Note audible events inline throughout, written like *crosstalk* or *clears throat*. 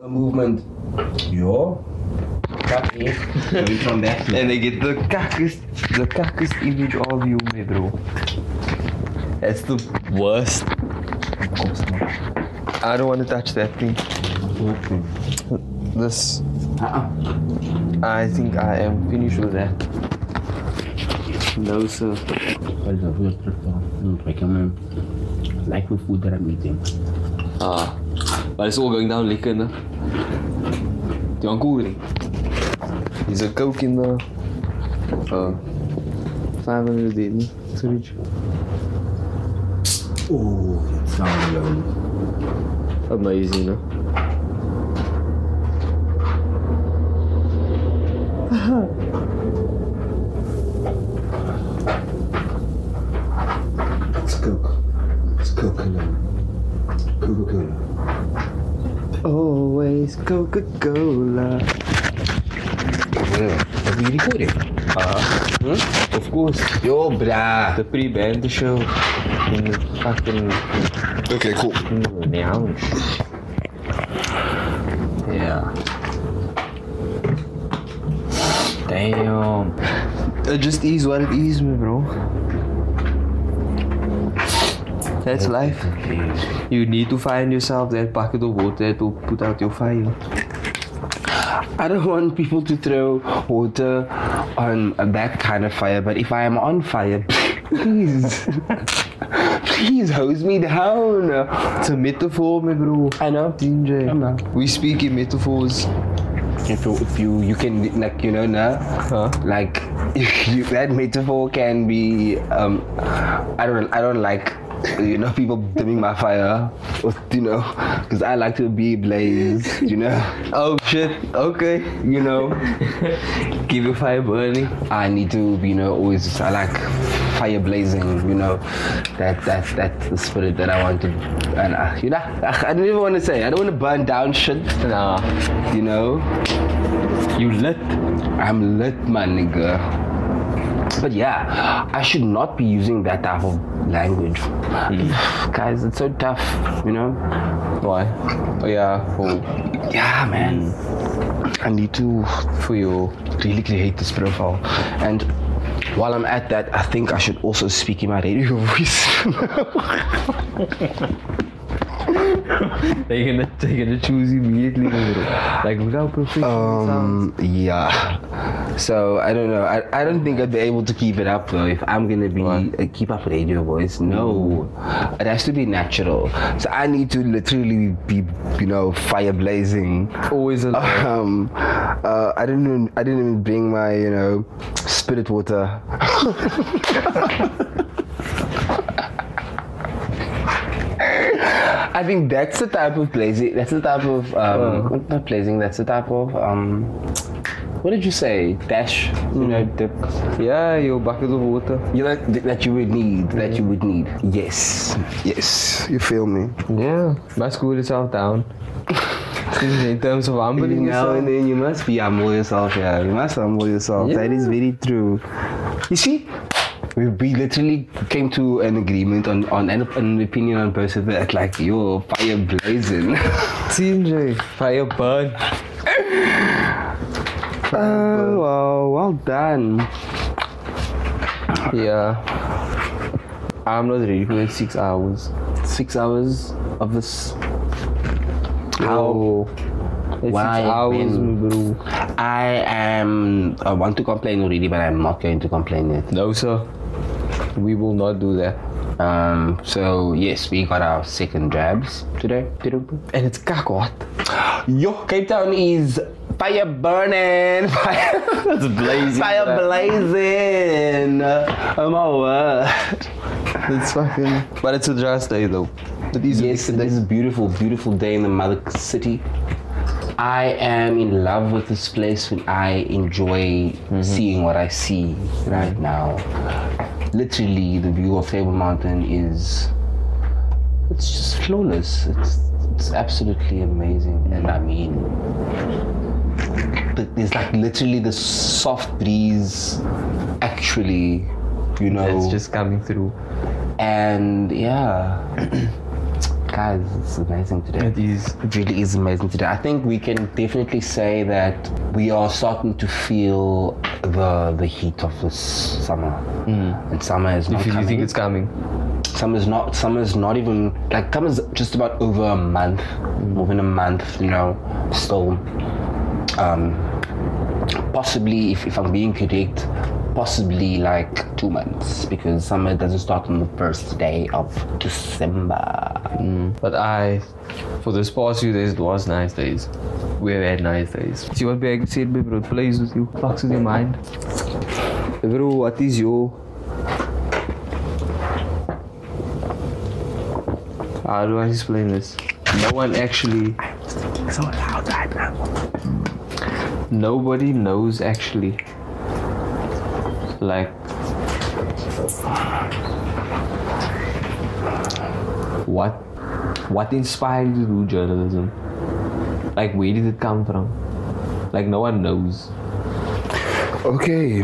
A movement. Yo. Copy. Going from that. And they get the kakkest, the kakkest image of you, me bro. That's the worst. I don't want to touch that thing. This. Uh-uh. I think I am finished with that. No, sir. What is a weird trip though? I can like the food that I'm eating. Ah. But it's all going down lekker, no? Do you want cool drink? Is a coke in the. Uh. 500 in. Sorry. Oh, that sounds lovely. Amazing, no? It's Coke. It's Coca-Cola. Coca-Cola. Always Coca Cola. Well, are we recording? Uh, of course. Yo, brah. The pre band show. In the fucking. Okay, cool. lounge. Yeah. Damn. It just is what it is, me bro. That's life. You need to find yourself that bucket of water to put out your fire. I don't want people to throw water on that kind of fire, but if I am on fire, *laughs* please, *laughs* please hose me down. It's a metaphor, me bro. I know. DJ. I know. We speak in metaphors. If you, if you, you can, like, you know, nah, Huh? like, *laughs* you, that metaphor can be, um, I don't, I don't like, *laughs* you know, people dimming my fire, or, you know, because I like to be blaze, you know, *laughs* Oh shit. Okay. you know. *laughs* Keep your fire burning. I need to, you know, always I like fire blazing, you know, that that that's the spirit that I want to, and uh, you know, I don't even want to say I don't want to burn down shit, Nah. you know. You lit. I'm lit, my nigga. But yeah, I should not be using that type of language, hmm. *sighs* guys. It's so tough, you know. Why? Oh yeah, for Yeah, man. Hmm. I need to for your really create this profile, and while I'm at that, I think I should also speak in my radio *laughs* voice. *laughs* they're gonna they're gonna choose immediately. Like look how professional it sounds. Um, yeah. So I don't know. I, I don't think I'd be able to keep it up though. If I'm gonna be uh, keep up with radio voice, no. It has to be natural. So I need to literally be, you know, fire blazing. Always a Um, uh, I didn't. Even, I didn't even bring my, you know, spirit water. *laughs* I think that's the type of blazing. That's the type of um, not blazing. That's the type of um. What did you say? Dash. You know, dip. yeah, your bucket of water. You know th- that you would need. That you would need. Yes. Yes. You feel me? Yeah, must cool yourself down. *laughs* In terms of humbling Now yourself. and then you must be humble yourself. Yeah, you must humble yourself. That is very true. You see, we, we literally came to an agreement on on an, an opinion on both of it. Like yo, fire blazing. *laughs* TJ, fire burn. Oh, wow, well done. Yeah. I'm not ready for six hours. Six hours of this. How? Why, six hours, bro. I am. I want to complain already, but I'm not going to complain yet. No, sir. We will not do that. Um. So yes, we got our second jabs today. And it's kakwat. Yo, Cape Town is fire burning, *laughs* fire, It's blazing. fire blazing. Oh my word. It's fucking. But it's a dry day though. It is Yes, it is a beautiful, beautiful day in the mother city. I am in love with this place when I enjoy seeing what I see right now. Literally, the view of Table Mountain is it's just flawless. It's it's absolutely amazing, and I mean, there's like literally the soft breeze, actually, you know, It's just coming through. and yeah *clears throat* guys, it's amazing today. It is. It really is amazing today. I think we can definitely say that we are starting to feel the the heat of this summer, and summer is not If you coming. think it's coming. summer's not summer's not even like summer's just about over a month, more than a month. You know, still. Um, possibly, if, if I'm being correct, possibly like two months because summer doesn't start on the first day of December. Mm. But I, for this past few days, it was nice days. We have had nice days. See what Bag said, bro, it plays with you, fucks with your mind. Bro, what is your. How do I explain this? No one actually. So loud right now. Nobody knows actually. Like. What? What inspired you to do journalism? Like, where did it come from? Like, no one knows. Okay.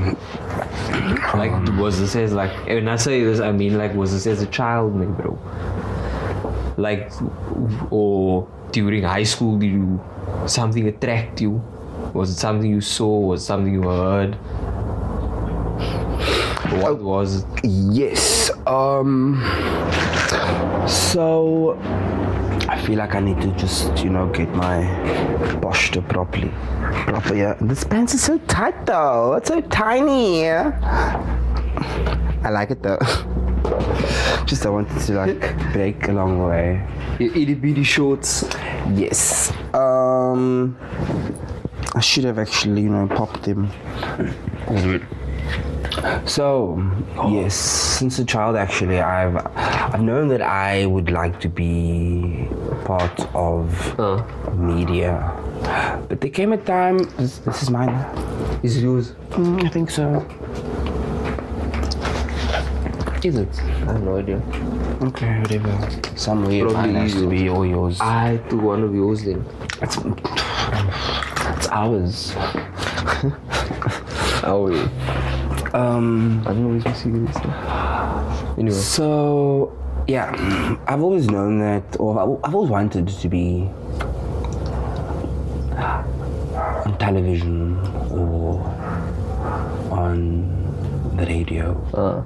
Like, was this as like, when I say this, I mean like, was this as a child, maybe, bro? Like, or during high school, did you something attract you? Was it something you saw? Was it something you heard? What was it? Yes. Um. So, I feel like I need to just, you know, get my posture properly. Proper, yeah. This pants is so tight though. It's so tiny. I like it though. *laughs* just I wanted to like break along the way. Your itty bitty shorts. Yes. Um. I should have actually, you know, popped them. So, yes, since a child, actually, I've I've known that I would like to be part of Uh, media, but there came a time. This, this is mine. is yours? Mm, I think so. Is it? I have no idea. Okay, whatever. Somewhere Probably mine has to be all yours. I took one of yours then. It's, it's ours. *laughs* Oh, yeah. Um. I don't know if you see this. Anyway. So, yeah, I've always known that, or I've- I've always wanted to be on television or on the radio. Uh,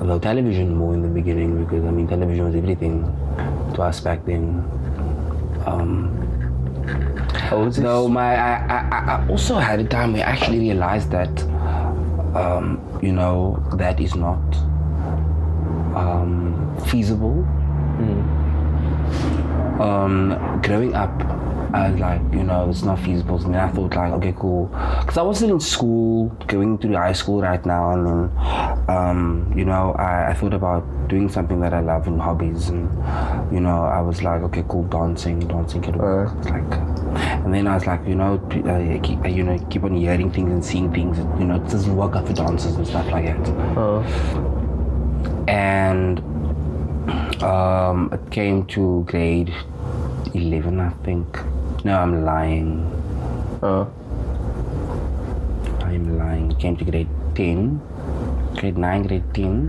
Although television more in the beginning, because I mean, television was everything to us back then. Um, oh, Though my, I, I, I also had a time where I actually realized that, um, you know, that is not um, feasible. Um, growing up, I was like, you know, it's not feasible. And then I thought like, okay, cool. Because I was still in school, going through high school right now, and then, um, you know, I, I thought about doing something that I love and hobbies, and you know, I was like, okay, cool, dancing, dancing can work. It's like, and then I was like, you know, uh, keep, uh, you know, keep on hearing things and seeing things. You know, it doesn't work out for dancers and stuff like that. Uh, and um, it came to grade 11 i think. No i'm lying. Uh, i'm lying. Came to grade 10 grade 9 grade 10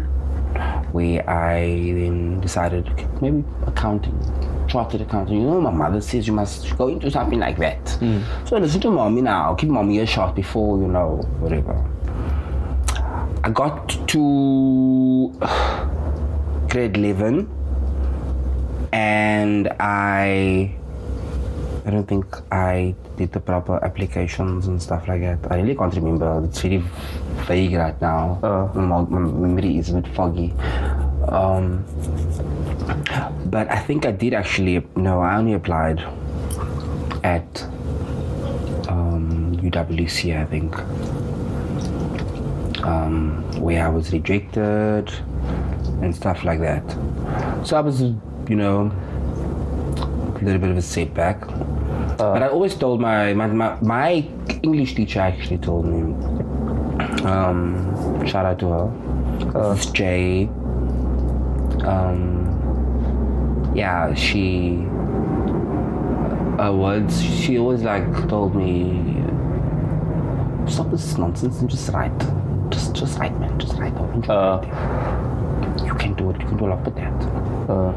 where i then decided okay, maybe accounting chartered accounting you know my mother says you must go into something like that so listen to mommy now give mommy a shot before you know whatever i got to grade 11 and I I don't think I did the proper applications and stuff like that. I really can't remember. It's really vague right now. Uh. My, my memory is a bit foggy. Um, but I think I did actually. No, I only applied at um, UWC. I think um, where I was rejected and stuff like that. So I was, you know, a little bit of a setback. but I always told my, my, my, my English teacher actually told me, um, shout out to her, this is Jay. Um, yeah, she, words, she always like told me, stop this nonsense and just write. Just, just write, man. Just write. Uh. You can do it. You can do a lot with that. uh,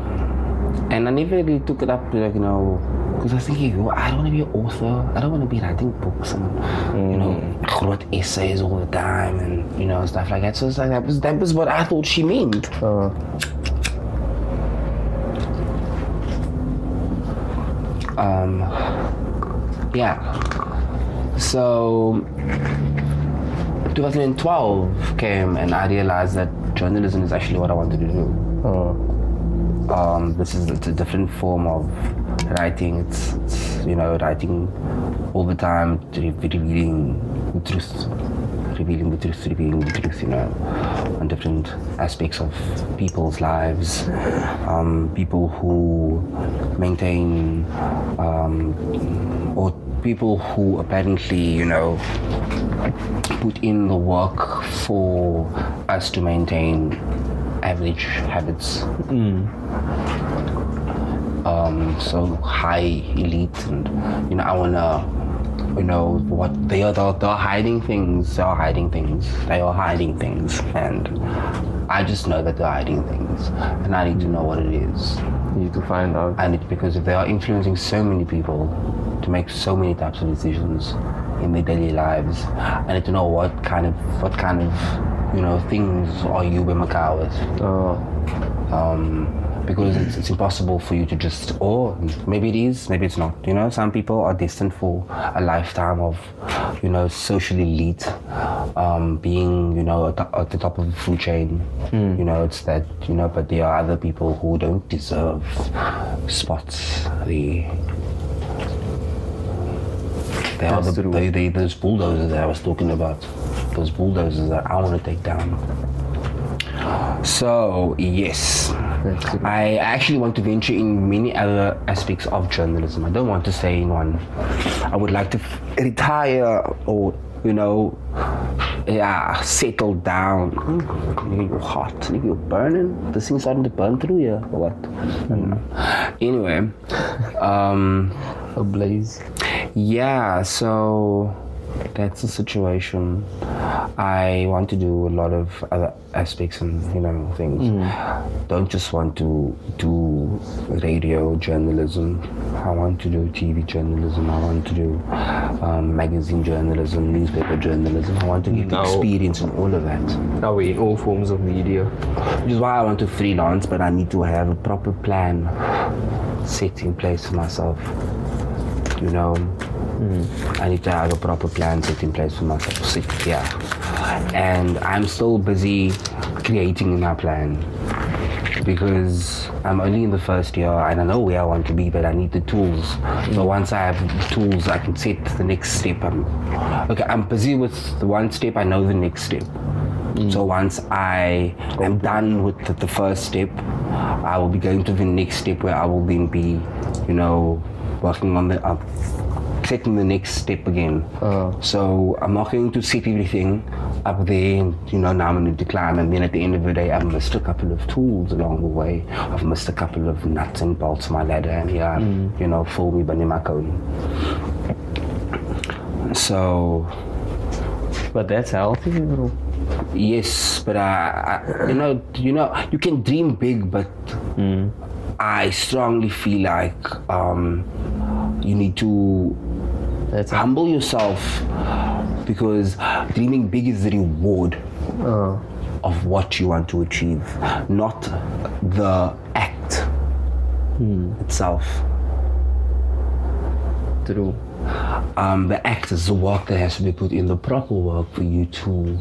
And I never really took it up to like, you know, because I was thinking, oh, I don't want to be an author. I don't want to be writing books and, you know, groot essays all the time and, you know, stuff like that. So it's like, that was, that was what I thought she meant. Uh, Um, yeah. So 2012 came and I realized that journalism is actually what I wanted to do. uh, Um, this is it's a different form of writing. It's, it's you know writing all the time, re- revealing the truth, revealing the truth, revealing the truth. You know, on different aspects of people's lives, um, people who maintain um, or people who apparently you know put in the work for us to maintain average habits. Um, so high elite, and you know, I wanna, you know, what they are. They're, they're hiding things. They're hiding things. They are hiding things, and I just know that they're hiding things, and I need to know what it is. you need to find out. And it's because if they are influencing so many people to make so many types of decisions in their daily lives, I need to know what kind of what kind of you know things are you Bimaka with. Uh, Um, because it's, it's impossible for you to just oh, maybe it is maybe it's not. You know some people are destined for a lifetime of you know social elite um, being you know at the, at the top of the food chain. You know it's that you know but there are other people who don't deserve spots. The they are the, they, they, those bulldozers that I was talking about. Those bulldozers that I want to take down. So yes. I actually want to venture in many other aspects of journalism. I don't want to stay in one. I would like to f- retire or, you know, yeah, settle down. Mm, You're hot. You're burning. This thing's starting to burn through you or what? I. Anyway, *laughs* um, A blaze. yeah, so that's the situation. I want to do a lot of other aspects and you know things. Don't just want to do radio journalism. I want to do TV journalism. I want to do um, magazine journalism, newspaper journalism. I want to get the No. experience in all of that. Now we're in all forms of media. Which is why I want to freelance, but I need to have a proper plan set in place for myself. You know, I need to have a proper plan set in place for myself. Sit, yeah. And I'm still busy creating my plan because I'm only in the first year and I know where I want to be, but I need the tools. So once I have the tools, I can set the next step. I'm, okay, I'm busy with the one step, I know the next step. So once I am done with the, the first step, I will be going to the next step where I will then be, you know, working on the, uh, setting the next step again. Uh. So I'm not going to set everything up there, and, you know, now I'm going to decline. And then at the end of the day, I've missed a couple of tools along the way. I've missed a couple of nuts and bolts my ladder, and yeah, you know, fool me, but in my cone. So But that's healthy, bro. Yes, but I, I, you know, you know, you can dream big, but I strongly feel like um, you need to That's humble yourself because dreaming big is the reward uh, of what you want to achieve, not the act itself. true. um, the act is the work that has to be put in, the proper work for you to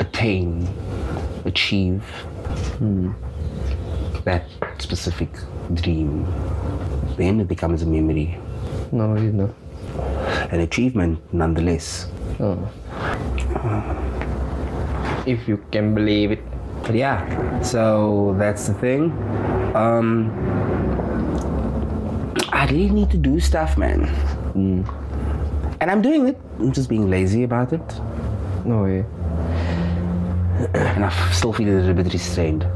attain, achieve that specific dream. Then it becomes a memory, No, you know. An achievement nonetheless. Uh. If you can believe it. But yeah, so that's the thing. Um, I really need to do stuff, man. And I'm doing it. I'm just being lazy about it. No way. And I still feel a little bit restrained.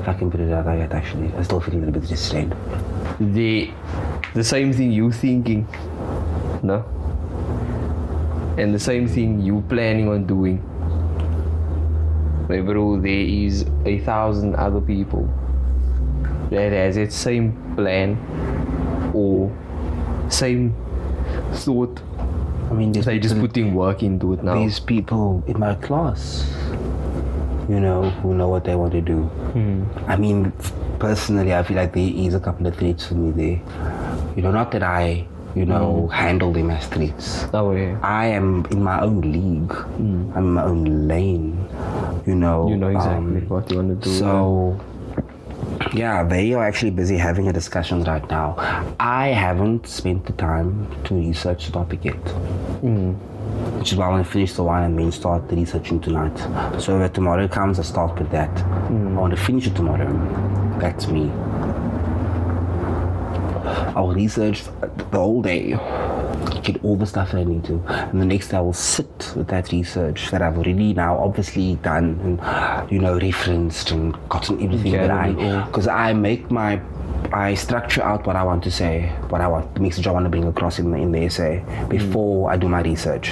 If I can put it out like that, actually. I still feel a little bit restrained. The the same thing you thinking. No? And the same thing you planning on doing. Bro, there is a thousand other people that has its same plan or same thought. I mean, They're just putting work into it now. these people in my class, you know, who know what they want to do. Hmm. I mean, personally, I feel like there is a couple of threats for me there. You know, not that I, you know, mm. handle them as threats. Oh yeah. I am in my own league. Mm. I'm in my own lane. You know. You know exactly um, what you want to do. So, yeah, they are actually busy having a discussion right now. I haven't spent the time to research the topic yet. Mm. Which is why I want to finish the wine and then start the researching tonight. So that tomorrow comes, I start with that. I want to finish it tomorrow. That's me. I'll research the whole day, get all the stuff that I need to, and the next day I will sit with that research that I've already now obviously done and you know referenced and gotten everything that I because I make my I structure out what I want to say, what I want, the message I want to bring across in the, in the essay before I do my research.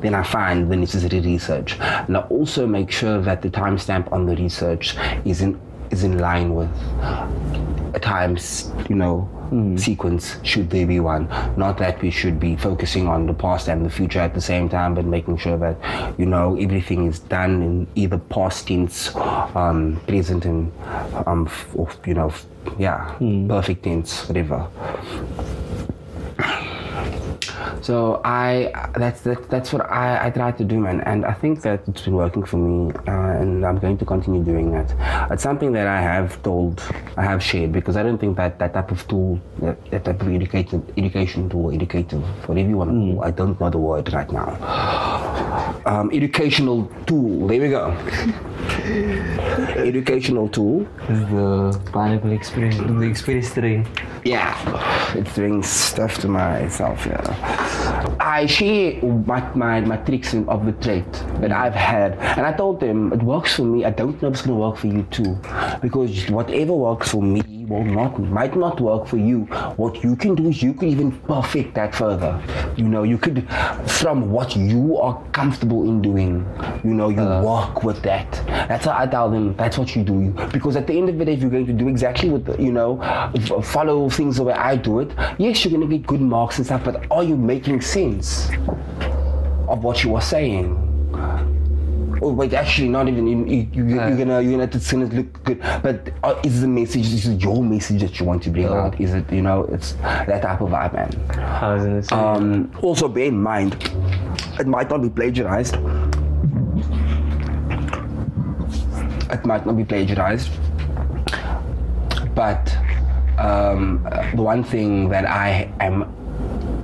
Then I find the necessary research, and I also make sure that the timestamp on the research is in is in line with a times, you know, sequence should there be one. Not that we should be focusing on the past and the future at the same time, but making sure that you know everything is done in either past tense, um, present, and um, f- or, you know, f- yeah, perfect tense, whatever. So I that's that, that's what I, I try to do, man, and I think that it's been working for me, uh, and I'm going to continue doing that. It's something that I have told, I have shared, because I don't think that that type of tool, that, that type of education, education tool, educative, whatever you want to call, I don't know the word right now. Um, educational tool. There we go. *laughs* educational tool. the pineapple experience, the express train. Yeah, it's doing stuff to myself. Yeah, I share my, my, my tricks and- of the trait that mm. I've had, and I told them it works for me. I don't know if it's gonna work for you too, because whatever works for me not might not work for you. What you can do is you could even perfect that further. You know, you could from what you are comfortable in doing. You know, you uh-huh. work with that. That's how I tell them. That's what you do. Because at the end of the day, if you're going to do exactly what the, you know, follow things the way I do it, yes, you're going to get good marks and stuff. But are you making sense of what you are saying? Oh wait, actually, not even. You, you, you, you're gonna, you're gonna. It's gonna look good. But uh, is the message? Is it your message that you want to bring out? Is it, you know, it's that type of vibe, man. I was gonna say. Um, also, bear in mind, it might not be plagiarized. It might not be plagiarized. But um, the one thing that I am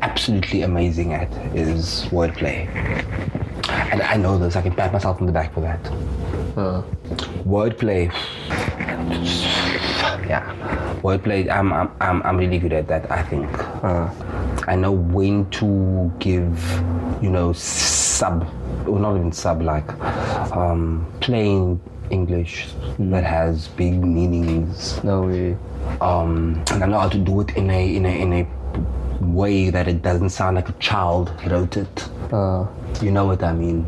absolutely amazing at is wordplay. And I know this, I can pat myself on the back for that. uh, Wordplay. Yeah, wordplay. I'm, I'm, I'm, I'm really good at that. I think. uh, I know when to give, you know, sub, or not even sub, like um, plain English that has big meanings. no way. Um, and I know how to do it in a in a in a way that it doesn't sound like a child wrote it. Uh, You know what I mean?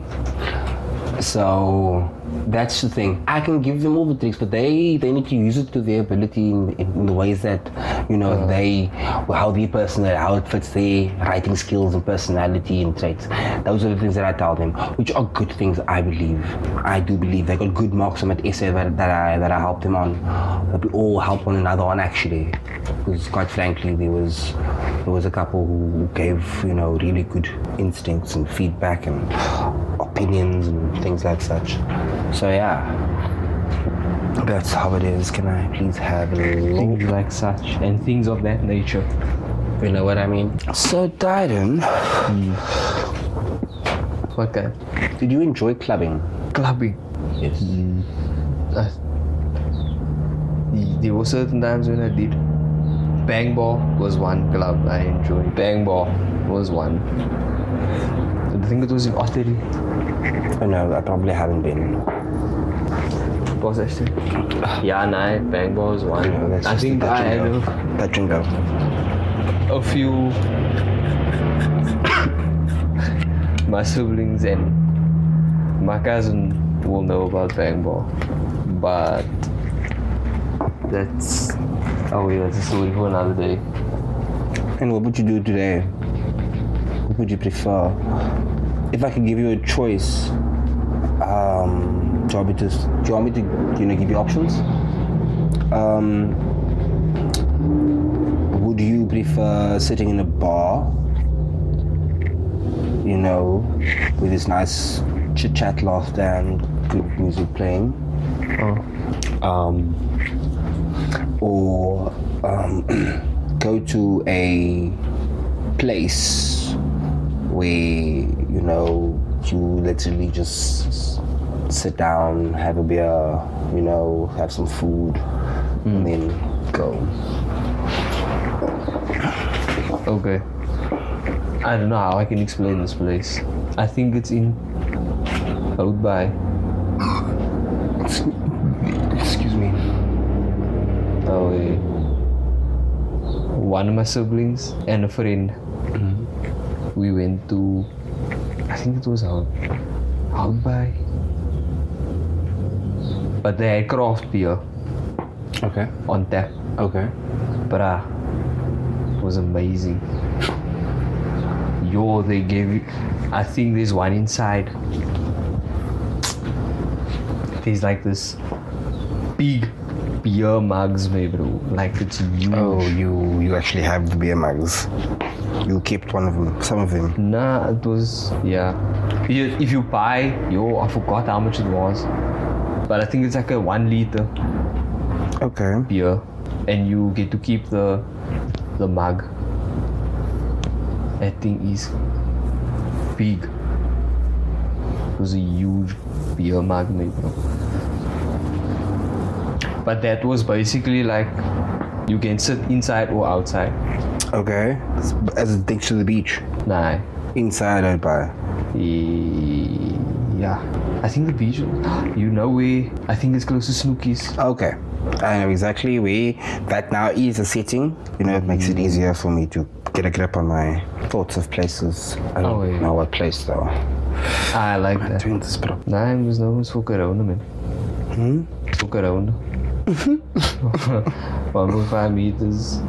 So that's the thing. I can give them all the tricks, but they they need to use it to their ability in, in the ways that you know mm. they how their personal how it fits their writing skills and personality and traits. Those are the things that I tell them, which are good things. I believe. I do believe they got good marks on that essay that, that I that I helped them on. That we all help one another on actually, because quite frankly there was there was a couple who gave you know really good instincts and feedback and opinions and things like such. So yeah, that's how it is. Can I please have a little? things like such and things of that nature. You know what I mean? So Dyden, What kind? did you enjoy clubbing? Clubbing. Yes. Uh, there were certain times when I did. Bang Ball was one club I enjoyed. Bang Ball was one. I think it was in Ottery. Oh no, I probably haven't been. Was that? Yeah, no, Bang Ball was one. No, that's I just think a touch I had and a, go. Touch and go. a few. *coughs* my siblings and my cousin will know about Bang Ball, but That's oh yeah, that's a story for another day. And what would you do today? What would you prefer? If I could give you a choice, um, do you want me to? Do you want me to? You know, give you options? Um, would you prefer sitting in a bar? You know, with this nice chit chat, laughter, and good music playing. Oh. um, or um, *clears throat* go to a place where you know you literally just sit down, have a beer, you know, have some food, and hmm. then go. Okay. I don't know how I can explain this place. I think it's in out by Excuse me. oh yeah. One of my siblings and a friend. We went to I think it was out out by but they had craft beer Okay. on tap. Okay. Bruh, it was amazing. Yo, they gave you. I think there's one inside. There's like this big beer mugs, me bro. Like it's huge. Oh, you you actually have the beer mugs. You kept one of them, some of them. Nah, it was yeah. You- If you buy, yo, I forgot how much it was, but I think it's like a one liter Okay. beer, and you get to keep the the mug. That thing is big. It was a huge beer mug, bro. But that was basically like you can sit inside or outside. Okay. As it takes to the beach. Nah, Inside out by. eh, yeah. I think the beach. *gasps* You know where? I think it's close to Snooki's. Okay. I know exactly where that now is a setting. You know, it makes it easier for me to get a grip on my thoughts of places. I don't Oh, yeah. know what place though. I like I'm that. doing this bro. Nah, it was no, it's for Corona, man. Hmm? For Corona. Mm-hmm. *laughs* 1.5 meters.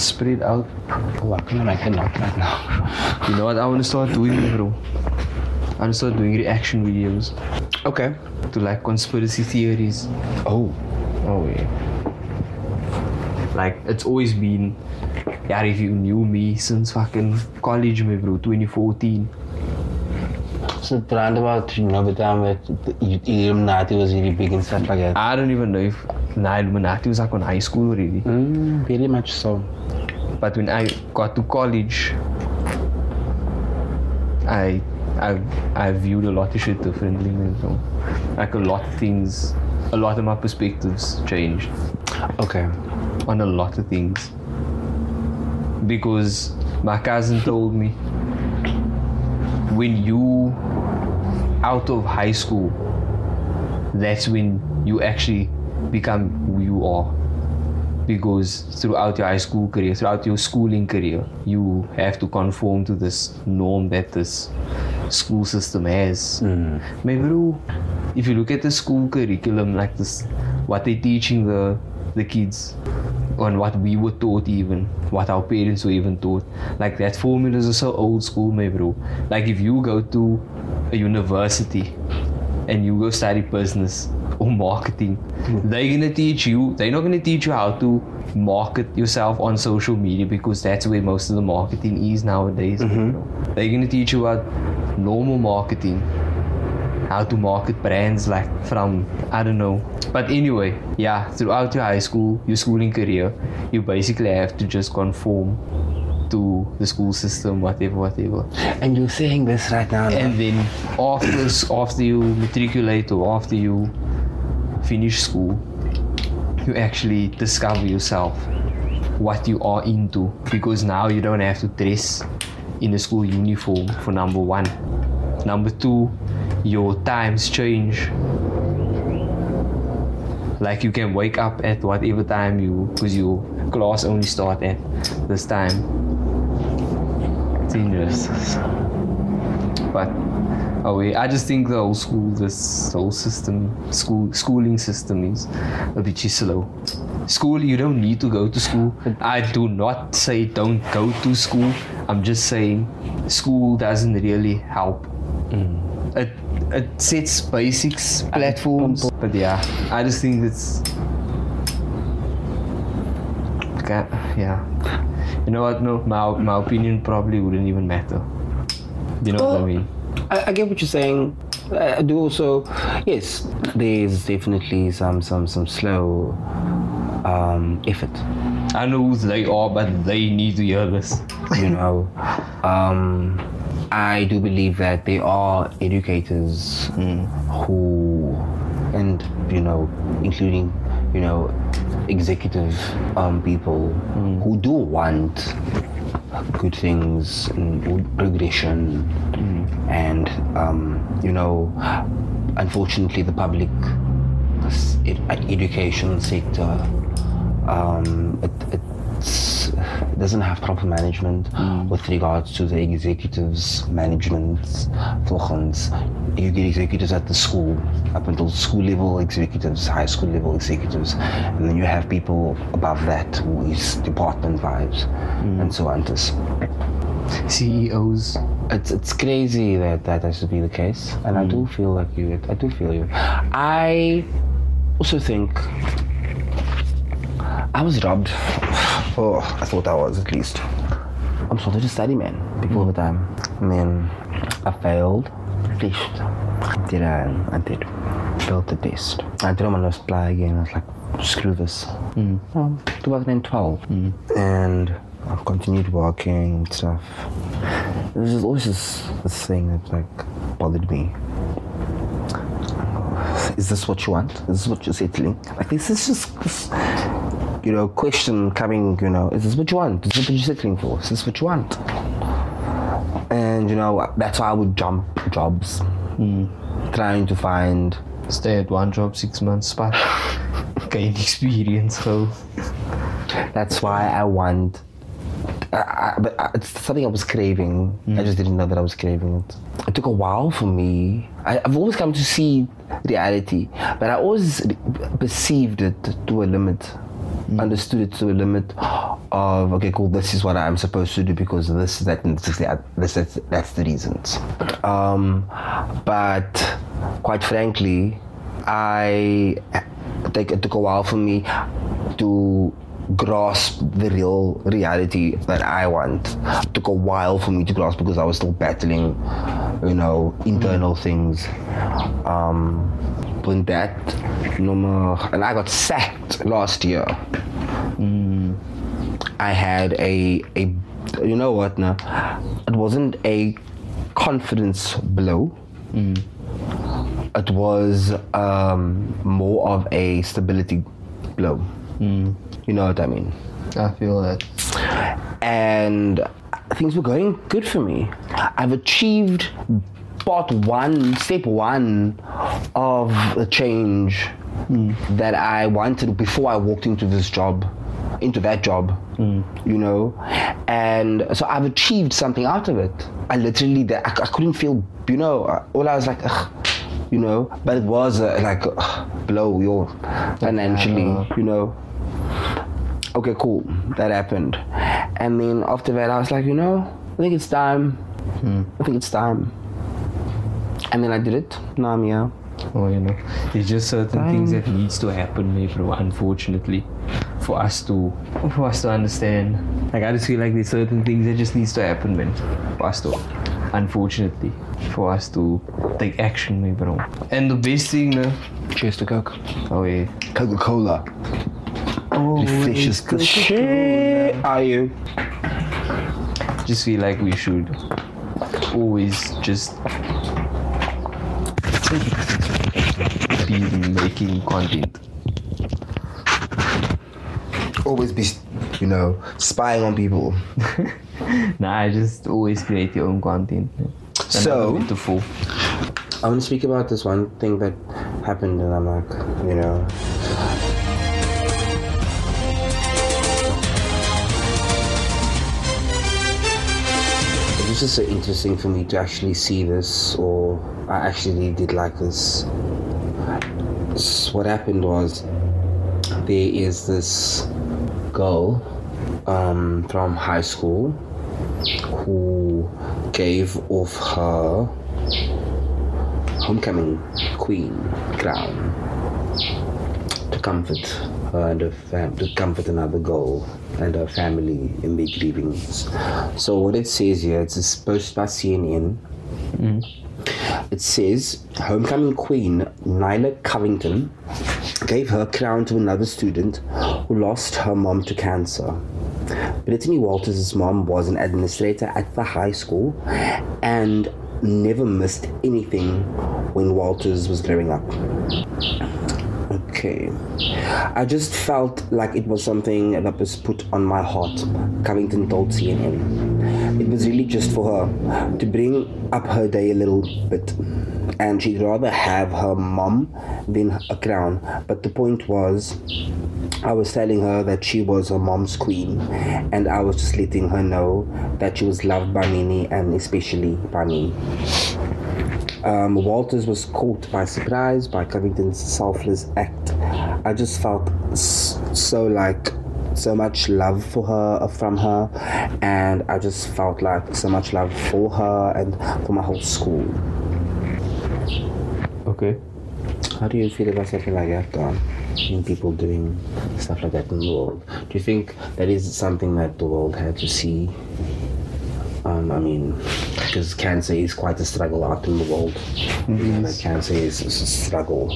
Spread out. Oh, I can make right now. You know what I want to start doing, bro? I want to start doing reaction videos Okay. to like conspiracy theories. Oh. Oh yeah. Like it's always been, yeah. If you knew me since fucking college, me bro, 2014. So around about you know the time the Illuminati was really big and stuff like that. I don't even know if Illuminati was like on high school already. Mm, very much so. But when I got to college, I I I viewed a lot of shit differently. You know? Like a lot of things, a lot of my perspectives changed Okay. on a lot of things. Because my cousin told me when you out of high school, that's when you actually become who you are. Because throughout your high school career, throughout your schooling career, you have to conform to this norm that this school system has. Hmm. Maybe if you look at the school curriculum, like this, what they're teaching the the kids, on what we were taught even, what our parents were even taught, like that formulas are so old school, my bro. Like if you go to a university and you go study business or marketing, hmm. they're gonna teach you. They're not gonna teach you how to market yourself on social media because that's where most of the marketing is nowadays. know. Mm-hmm. They're gonna teach you about normal marketing, how to market brands like from I don't know. But anyway, yeah, throughout your high school, your schooling career, you basically have to just conform to the school system, whatever, whatever. And you're saying this right now. And then after after you matriculate or after you finish school, you actually discover yourself what you are into because now you don't have to dress in a school uniform for number one. Number two, your times change. Like you can wake up at whatever time you because your class only start at this time. It's interesting. But oh, away. I just think the whole school, this whole system, school schooling system is a bit too slow. School, you don't need to go to school. I do not say don't go to school. I'm just saying school doesn't really help. Mm. It it sets basics, platforms, but yeah, I just think it's. Okay, yeah. You know what? No, my my opinion probably wouldn't even matter. You know what I mean? I, I get what you're saying. I, I do also, yes, there's definitely some some some slow um, effort. I know who they are, but they need to hear this. You know, um, I do believe that there are educators who, and you know, including you know, executive um, people who do want good things and progression. And um, you know unfortunately the public education sector um, it, it's, it doesn't have proper management hmm. with regards to the executives management volgens you get executives at the school up until school level executives high school level executives and then you have people above that who is department vibes hmm. and so on CEOs. it's it's crazy that that has to be the case, and I hmm. do feel like you. I do feel you. I also think I was robbed. Oh, I thought I was at least. I'm supposed to study, man, before the time. And then I failed, fished. Did I? I did. Built the test. I did my nose apply again. I was like, screw this. Um, 2012. And I've continued working and stuff. There's always this, this thing that like bothered me. Is this what you want? Is this what you're settling? Like this is just this, you know, question coming, you know, is this what you want? Is this what you're settling for? Is this what you want? And you know, that's why I would jump jobs. Hmm. Trying to find Stay at one job six months, but *laughs* gain experience. So That's why I want. I, I, but I- it's something I was craving. I hmm. just didn't know that I was craving it. It took a while for me. I, I've always come to see reality, but I always perceived it to a limit. Understood it to a limit of okay, cool. This is what I'm supposed to do because this, that, and this, that. This, that's, that's the reasons. Um, but quite frankly, I think it took a while for me to grasp the real reality that I want. It took a while for me to grasp because I was still battling, you know, internal things. Um, when that, no more, and I got sacked last year. I had a a, you know what now? It wasn't a confidence blow. It was um, more of a stability blow. You know what I mean? I feel that. and things were going good for me. I've achieved part one, step one of the change that I wanted before I walked into this job, into that job, you know. And so I've achieved something out of it. I literally, I, I couldn't feel, you know, all I was like, ugh, you know, but it was uh, like ugh, blow your financially, you know okay, cool, that happened. And then after that, I was like, you know, I think it's time. I think it's time. And then I did it. Now I'm here. Or you know, there's just certain things that needs to happen, maybe, bro. Unfortunately, for us to for us to understand. Like I just feel like there's certain things that just needs to happen, man. For us to, unfortunately, for us to take action, maybe, bro. And the best thing, uh, Cheers to Coke. oh yeah, Coca Cola. oh, Refreshes the shit. Are you? just feel like we should always just be making content. Always be, you know, spying on people. *laughs* Nah, I just always create your own content. So- beautiful. I want to speak about this one thing that happened, and I'm like, you know. Was just so interesting for me to actually see this, or I actually did like this. What happened was there is this girl um, from high school who gave off her homecoming queen crown to comfort her and her fam- to comfort another girl and her family in their grievings. So what it says here, it's a post by CNN. It says homecoming queen Nyla Covington gave her crown to another student who lost her mom to cancer. Brittany Walters' mom was an administrator at the high school and never missed anything when Walters was growing up. Okay. I just felt like it was something that was put on my heart, Covington told CNN. It was really just for her to bring up her day a little bit. And she'd rather have her mom than a crown. But the point was, I was telling her that she was her mom's queen, and I was just letting her know that she was loved by many and especially by me. Um, Walters was caught by surprise by Covington's selfless act. I just felt so like so much love for her uh, from her, and I just felt like so much love for her and for my whole school. Okay. How do you feel about something like that, Don? In people doing stuff like that in the world, do you think that is something that the world had to see? Um, I mean, because cancer is quite a struggle out in the world. You know, that cancer is is a struggle.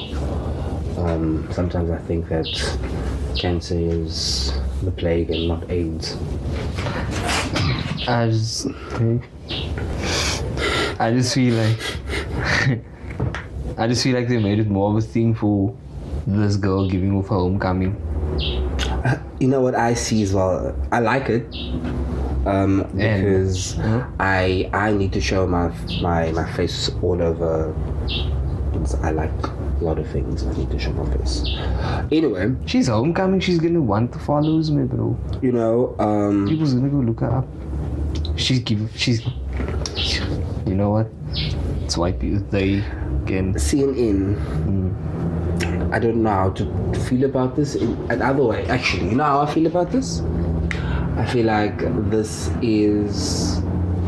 Um, sometimes I think that cancer is the plague and not AIDS. I just think. I just feel like. *laughs* I just feel like they made it more of a thing for this girl giving off her homecoming. You know what I see as well? I like it um, because Huh? I I need to show my my my face all over. I like a lot of things. I need to show my face. Anyway, She's homecoming, she's gonna want the followers, me, bro. you know, um, People's gonna go look her up. She's give she's you know what? It's white people they can CNN. I don't know how to feel about this in another way. Actually, you know how I feel about this? I feel like this is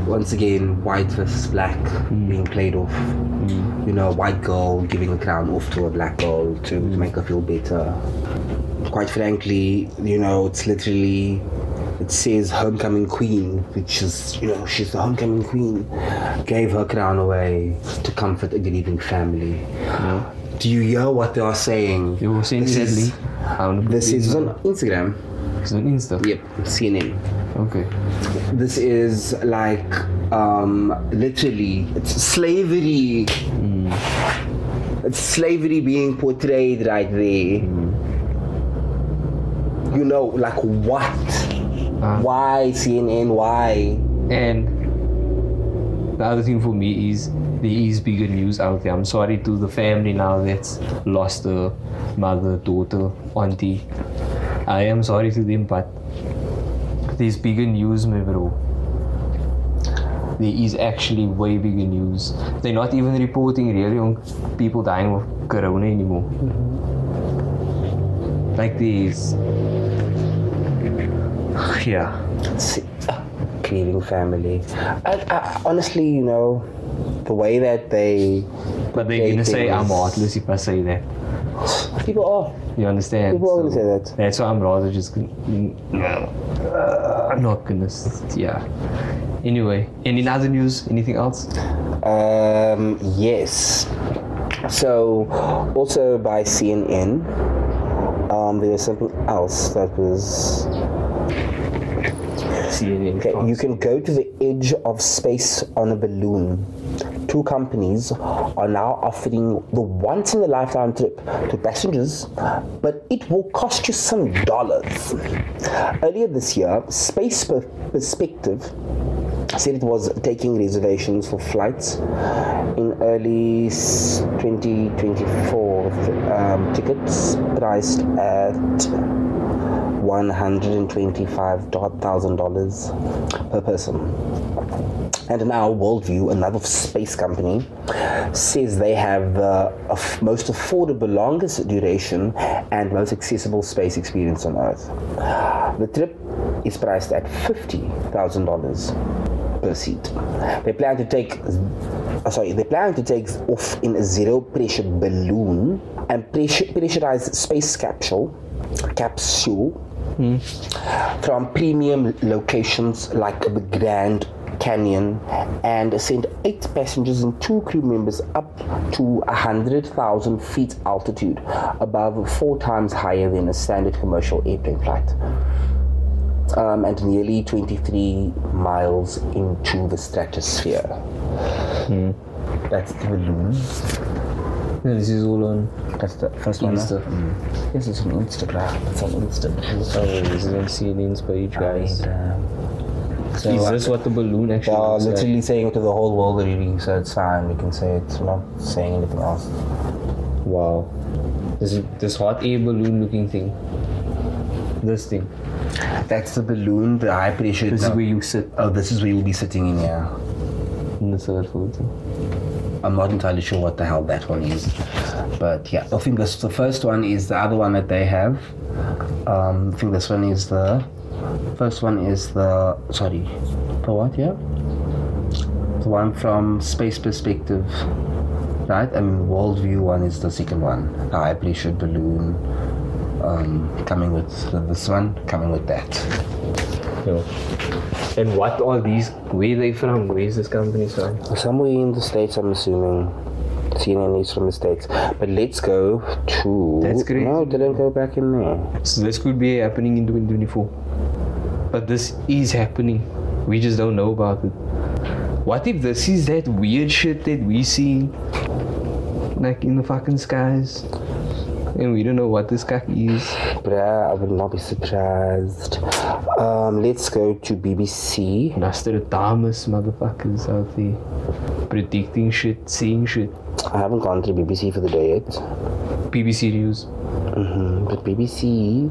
once again white versus black hmm. being played off. Hmm. You know, white girl giving a crown off to a black girl to hmm. make her feel better. Quite frankly, you know, it's literally it says homecoming queen, which is you know she's the homecoming queen, gave her crown away to comfort a grieving family. Do you hear what they are saying? You were saying This is- sadly. I This is on Instagram. It's on Insta. Yep, CNN. Okay. This is like um, literally it's slavery. It's slavery being portrayed right there. You know, like what? Uh. Why CNN? Why? And the other thing for me is there is bigger news out there. I'm sorry to the family now that's lost a mother, daughter, auntie. I am sorry to them, but there's bigger news, my bro. There is actually way bigger news. They're not even reporting really on people dying of corona anymore. Mm-hmm. Like these. *sighs* Yeah. Grieving family. I, I, honestly, you know, the way that they. But they're gonna say I'm heartless if I say that. People are. You understand? People are gonna say that. That's why I'm rather just gonna, uh, I'm not gonna. Yeah. Anyway, any other news? Anything else? Um, yes. So, also by CNN, um, there was something else that was. CNN. Okay, you can go to the edge of space on a balloon. Two companies are now offering the once in a lifetime trip to passengers, but it will cost you some dollars. Earlier this year, Space Perspective said it was taking reservations for flights in early 2024 um, tickets priced at $125,000 per person. And now Worldview, another space company, says they have the most affordable, longest duration, and most accessible space experience on Earth. The trip is priced at $50,000 per seat. They plan to take, uh, sorry, they plan to take off in a zero pressure balloon and pressurized space capsule, capsule from premium locations like the Grand Canyon and sent eight passengers and two crew members up to 100,000 feet altitude, above four times higher than a standard commercial airplane flight. Um, and nearly 23 miles into the stratosphere. That's the balloon. Yeah, this is all on That's the first one. Insta. Mm. Yes, it's on Instagram. It's on Instagram. Oh, this is on CNN's page, guys. So is uh, this what the balloon actually They are looks like? literally saying it to the whole world already, so it's fine. We can say it. We're not saying anything else. Wow. This this hot air balloon looking thing. This thing. That's the balloon, the high pressure. This is where you sit Oh, this is where you'll be sitting in here. in the photo. I'm not entirely sure what the hell that one is, but yeah, I think this the first one is the other one that they have. Um, I think this one is the first one is the sorry, the what? Yeah, the one from space perspective, right? And worldview one is the second one. The high pressure balloon. Um, coming with this one, coming with that. Yeah. And what are these? Where they from? Where is this company from? Somewhere in the States, I'm assuming. CNN is from the States. But let's go to. That's crazy. No, didn't go back in there. So this could be happening in 2024. But this is happening. We just don't know about it. What if this is that weird shit that we see like in the fucking skies? And we don't know what this cock is. Bruh, I would not be surprised. Um, let's go to BBC. Nostradamus motherfuckers out there. Predicting shit, seeing shit. I haven't gone to BBC for the day yet. BBC News. Hmm But BBC,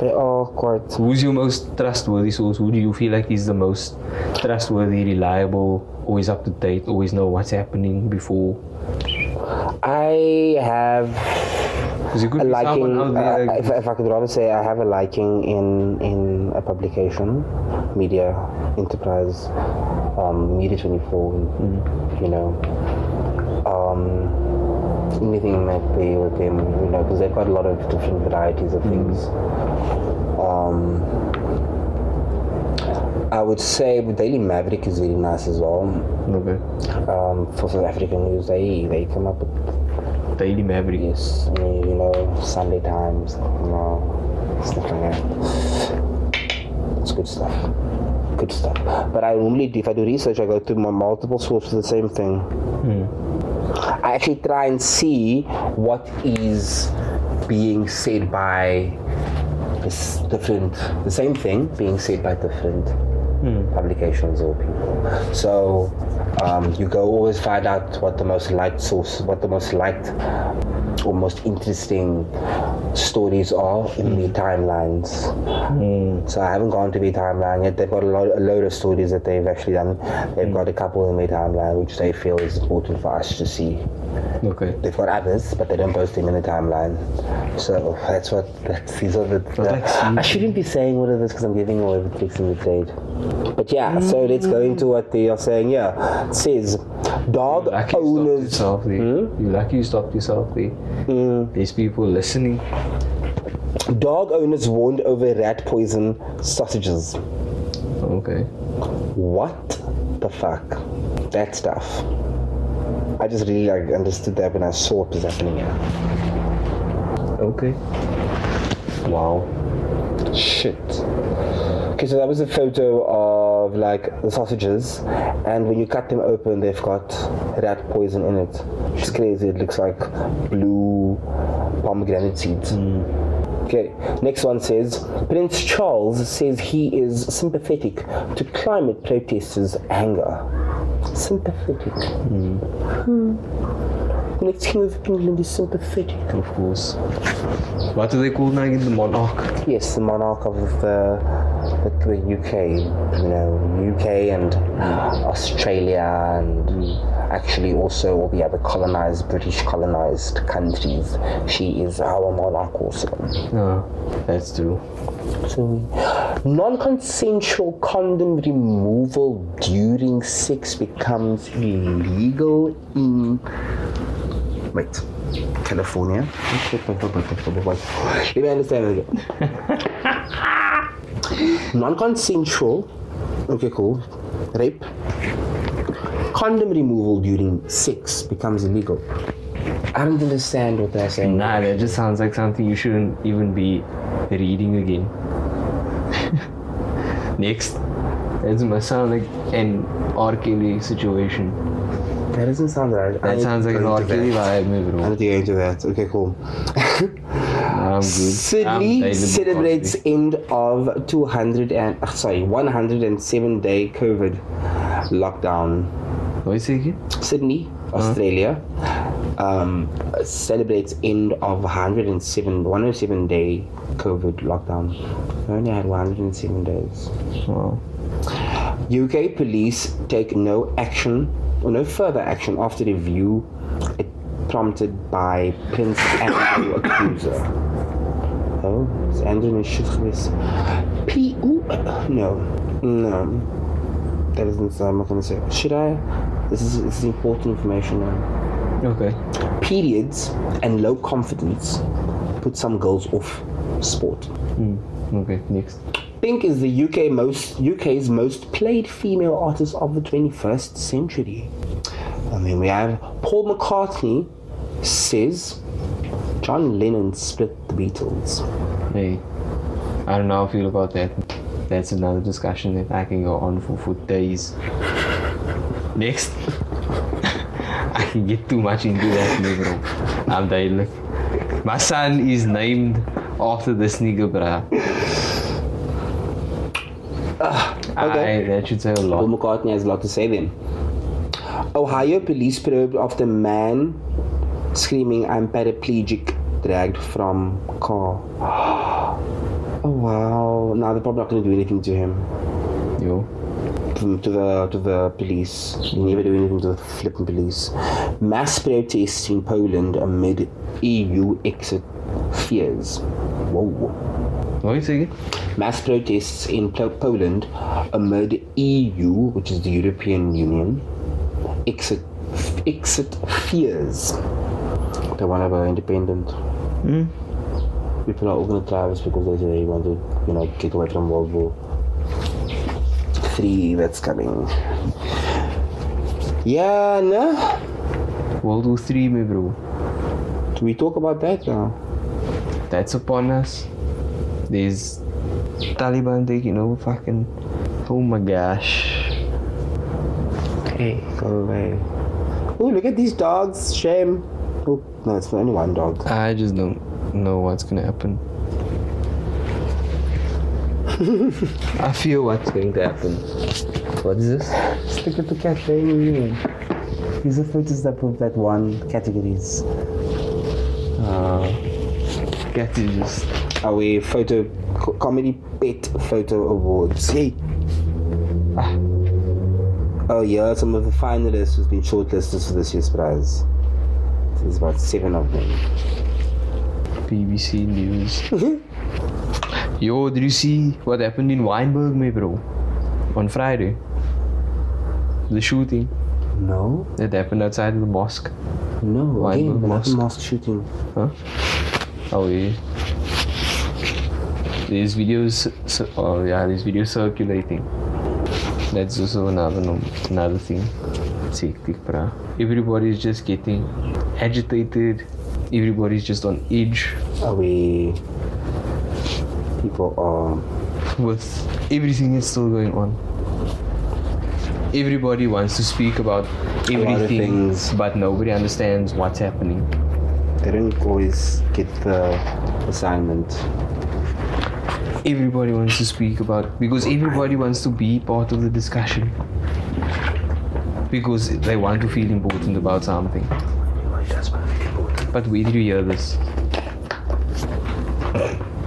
they are quite. Who's your most trustworthy source? Who do you feel like is the most trustworthy, reliable, always up to date, always know what's happening before? I have Because it could a liking. Uh, like- if, if I could rather say, I have a liking in in a publication, media enterprise, um, Media Twenty Four. You know, um, anything like they with them. You know, because they've got a lot of different varieties of things. Um, I would say Daily Maverick is really nice as well. okay. Um, for South African news, they they come up with Daily Maverick. Yes, I mean, you know, Sunday Times, you know, stuff like that. It's good stuff. Good stuff. But I normally, if I do research, I go to my multiple sources for the same thing. I actually try and see what is being said by this different, the same thing being said by different publications or people. So um, you go always find out what the most liked source, what the most liked or most interesting stories are in the timelines. So I haven't gone to the timeline yet. They've got a, lot, a load of stories that they've actually done. They've got a couple in the timeline which they feel is important for us to see. Okay. They've got others, but they don't post them in the timeline. So that's what that's these are the. like I shouldn't be saying all of this because I'm giving away the tricks in the trade. But yeah, so let's go into what they are saying. Yeah, it says dog Lucky you stopped owners. yourself there. Hmm? You're lucky you stopped yourself there. Mm. There's people listening. Dog owners warned over rat poison sausages. Okay. What the fuck? That stuff. I just really like understood that when I saw what was happening here. Okay. Wow. Shit. Okay, so that was a photo of like the sausages, and when you cut them open, they've got rat poison in it. It's crazy. It looks like blue pomegranate seeds. Hmm. Okay, next one says Prince Charles says he is sympathetic to climate protesters' anger. Sympathetic. Hmm. Hmm. The next king of England is sympathetic. Of course. What do they call now again? The monarch. Yes, the monarch of the, the, the UK, you know, UK and Australia and actually also all the other colonized, British colonized countries. She is our monarch also. No, that's true. So, non-consensual condom removal during sex becomes illegal in wait, California. Let me understand it again. *laughs* non-consensual. Okay, cool. Rape. Condom removal during sex becomes illegal. I don't understand what they're saying. Nah, that just sounds like something you shouldn't even be reading again. *laughs* Next. That must sound like an R. Kelly situation. That doesn't sound right. That sounds like an R. Kelly vibe, me, I need to go into that. Okay, cool. *laughs* I'm good. Sydney celebrates end of 200 and uh, sorry 107 day COVID lockdown. What is it again? Sydney, Australia, um, celebrates end of 107 107 day COVID lockdown. We only had 107 days. Wow. UK police take no action no further action after review it prompted by Prince Andrew accuser. Oh, is Andrew een shit? P. Ooh, no, no. That isn't I'm not gonna say. Should I? This is, this is important information now. Okay. Periods and low confidence put some girls off sport. Hmm. Okay, next. Pink is the UK most UK's most played female artist of the 21st century. And then we have Paul McCartney says John Lennon split the Beatles. Hey, I don't know how I feel about that. That's another discussion that I can go on for, for days. *laughs* Next. *laughs* I can get too much into that, bro. I'm duidelijk. My son is named after this nigga, bruh. Okay. I, that should say a Paul lot. McCartney has a lot to say then. Ohio police probe after man screaming I'm paraplegic dragged from car. *gasps* Oh wow. Now they're probably not gonna do anything to him. Yo. to to the to the police. They never do anything to the flipping police. Mass protests in Poland amid EU exit fears. Whoa. What is it again? Mass protests in Po- Poland amid EU, which is the European Union, exit exit fears. They want to go independent. Hmm? People are all going to travel because they say they want to, you know, get away from World War Three that's coming. Yeah, no. World War 3, me, bro. Do we talk about that now? That's upon us. There's Taliban taking over fucking. Oh my gosh. Hey, go away. Oh, look at these dogs. Shame. Oh, no, it's for only one dog. I just don't know what's gonna happen. *laughs* I feel what's going to happen. What is this? Just look at the cafe. These are photos that prove that one categories. Uh, get to just. Are we photo co- comedy pet photo awards? Hey. Ah. Oh yeah, some of the finalists who's been shortlisted for this year's prize. There's about seven of them. BBC News. *laughs* Yo, did you see what happened in Wynberg, me bro? On Friday. The shooting No, that happened outside of the mosque. no. Why Again, mosque? mosque shooting. Oh yeah. There's videos. cir- Oh yeah, there's videos circulating. That's also another another thing. It's hectic, bruh. Everybody's just getting agitated. Everybody's just on edge Are we? People are. with everything that's still going on. Everybody wants to speak about everything, but nobody understands what's happening. They don't always get the assignment. Everybody wants to speak about because everybody wants to be part of the discussion because they want to feel important about something it does matter. It's important. But where did you hear this?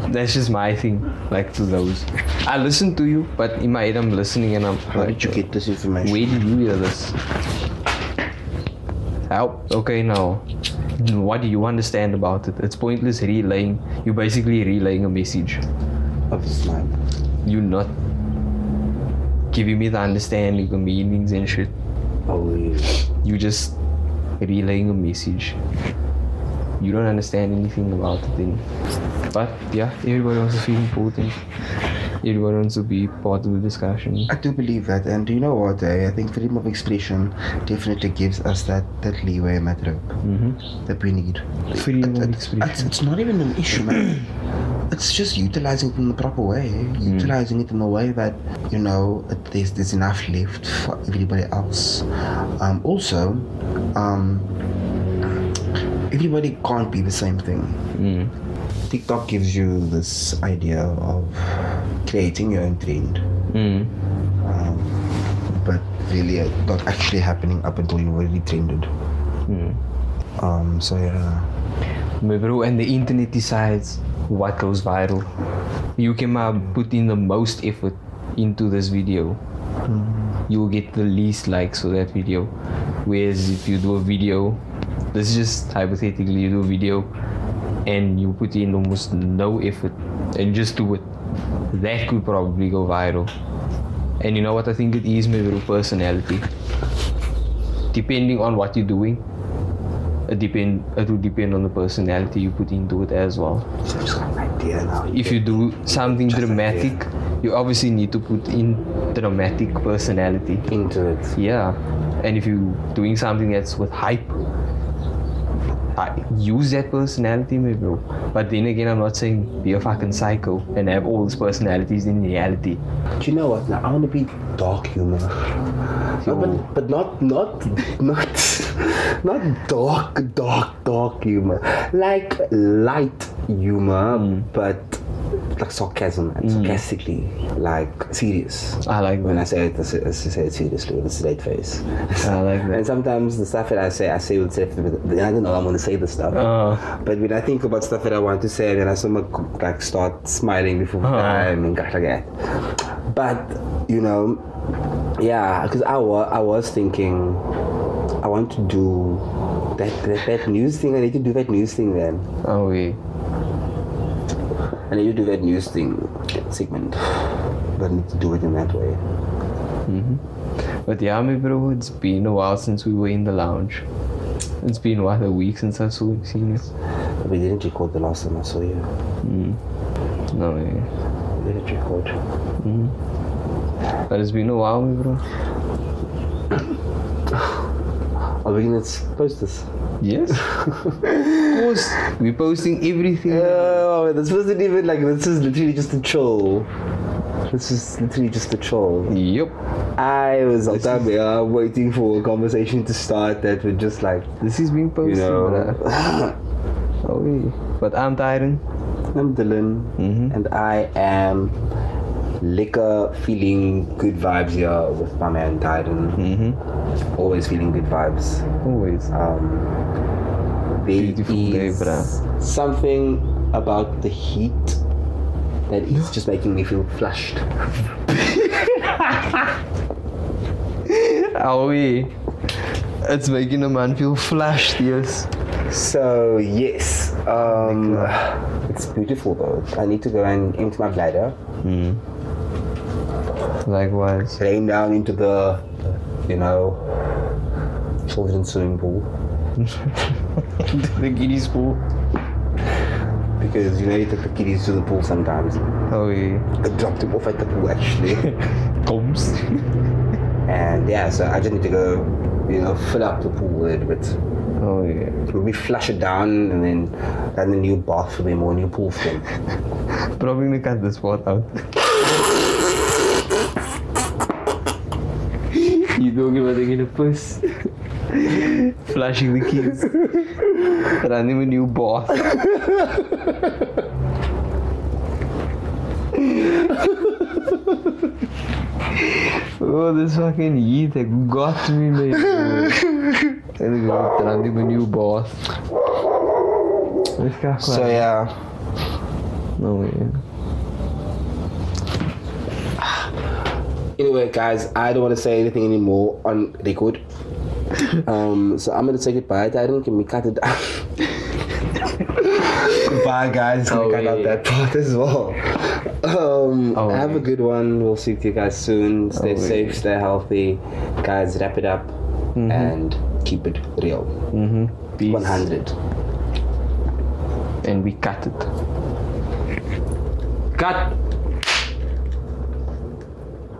That's just my thing, like to those. I listen to you, but in my head I'm listening and I'm How like, did you get this information? where did you hear this? How? Okay, now, what do you understand about it? It's pointless relaying. You're basically relaying a message. Of this man. You're not giving me the understanding, the meanings and shit. Oh, yeah. You just relaying a message. You don't understand anything about the thing. But yeah, everybody wants to feel important. Everybody wants to be part of the discussion. I do believe that, and you know what? Eh? I think freedom of expression definitely gives us that, that leeway and that rope Mm-hmm. that we need. Freedom It- of it- expression. It's, it's not even an issue, man. *clears throat* It's just utilizing it in the proper way. eh? Utilizing it in a way that you know it, there's there's enough left for everybody else. Um, also, um, everybody can't be the same thing. Mm. TikTok gives you this idea of creating your own trend, Mm. um, but really uh, not actually happening up until you already trended. Mm. Um, so yeah, bro, and the internet decides what goes viral. You can uh, put in the most effort into this video. You will get the least likes for that video. Whereas if you do a video, this is just hypothetically, you do a video and you put in almost no effort and just do it, that could probably go viral. And you know what I think it is, my bro, personality. Depending on what you're doing, Uh, it depend it will depend on the personality you put into it as well. so I just got an idea now. If you do something dramatic, you obviously need to put in dramatic personality. into it. Yeah. And if you're doing something that's with hype, I use that personality, my bro. But then again, I'm not saying be a fucking psycho and have all these personalities in reality. Do you know what? Now I want to be dark humor. No, but, but not not not not dark dark dark humor. Like light humor, but like sarcasm and sarcastically, like serious. I like When I say it, I say, I say it seriously with a straight face. I like that. *laughs* And sometimes the stuff that I say, I say with straight face. I don't know I'm going to say the stuff. Uh, But when I think about stuff that I want to say, then I somehow like start smiling before Oh. time and stuff like that. But you know, yeah, because I was I was thinking, I want to do that, that that news thing. I need to do that news thing then. oh, yeah. I need to do that news thing segment. But I need to do it in that way. Mm-hmm. But yeah, my bro, it's been a while since we were in the lounge. It's been what a week since I saw seen you. But we didn't record the last time I saw you. Mm. No way. We didn't record. But it's been a while, bro. Are we gonna post this? Yes. of course. We're posting everything. Oh, this wasn't even like this is literally just a troll. This is literally just a troll. Yep. I was out there waiting for a conversation to start that would just like This is being you posted, know. *laughs* Oh, yeah. But I'm Tyron. I'm Dylan, Mhm. and I am liquor feeling good vibes here with my man Tyden. Mm-hmm. Always feeling good vibes. Always. Um, Beautiful day, bruh. something about the heat that is just making me feel flushed. *laughs* Oh, yeah. It's making a man feel flushed, yes. So yes, um, it's beautiful though. I need to go and empty my bladder, Likewise. rain down into the, you know, children's swimming pool *laughs* the kiddies pool. because you know you take the kiddies to the pool sometimes. Oh, yeah. I dropped them off at the pool actually, *laughs* Comes. and yeah, so I just need to go, you know, fill up the pool a little bit. Oh, yeah. We flush it down and then and the new bath for them or new pool for them. *laughs* Probably gonna cut this part out. You talking about taking a piss? Flashing the kids. Running a new bath. oh, this fucking heat that got me, mate. En ik hoop dat die mijn nieuwe boss. This guy. So yeah. No way. Anyway, guys, I don't want to say anything anymore on record. *laughs* Um, so I'm gonna say goodbye. Darren, can we cut it down? *laughs* goodbye, guys. Can we Oh, cut out yeah. that part as well? Um, Oh, have a good one. We'll see you guys soon. Stay Oh, safe, stay healthy. Guys, wrap it up and keep it real. Mm-hmm. Peace. 100. And we cut it. Cut!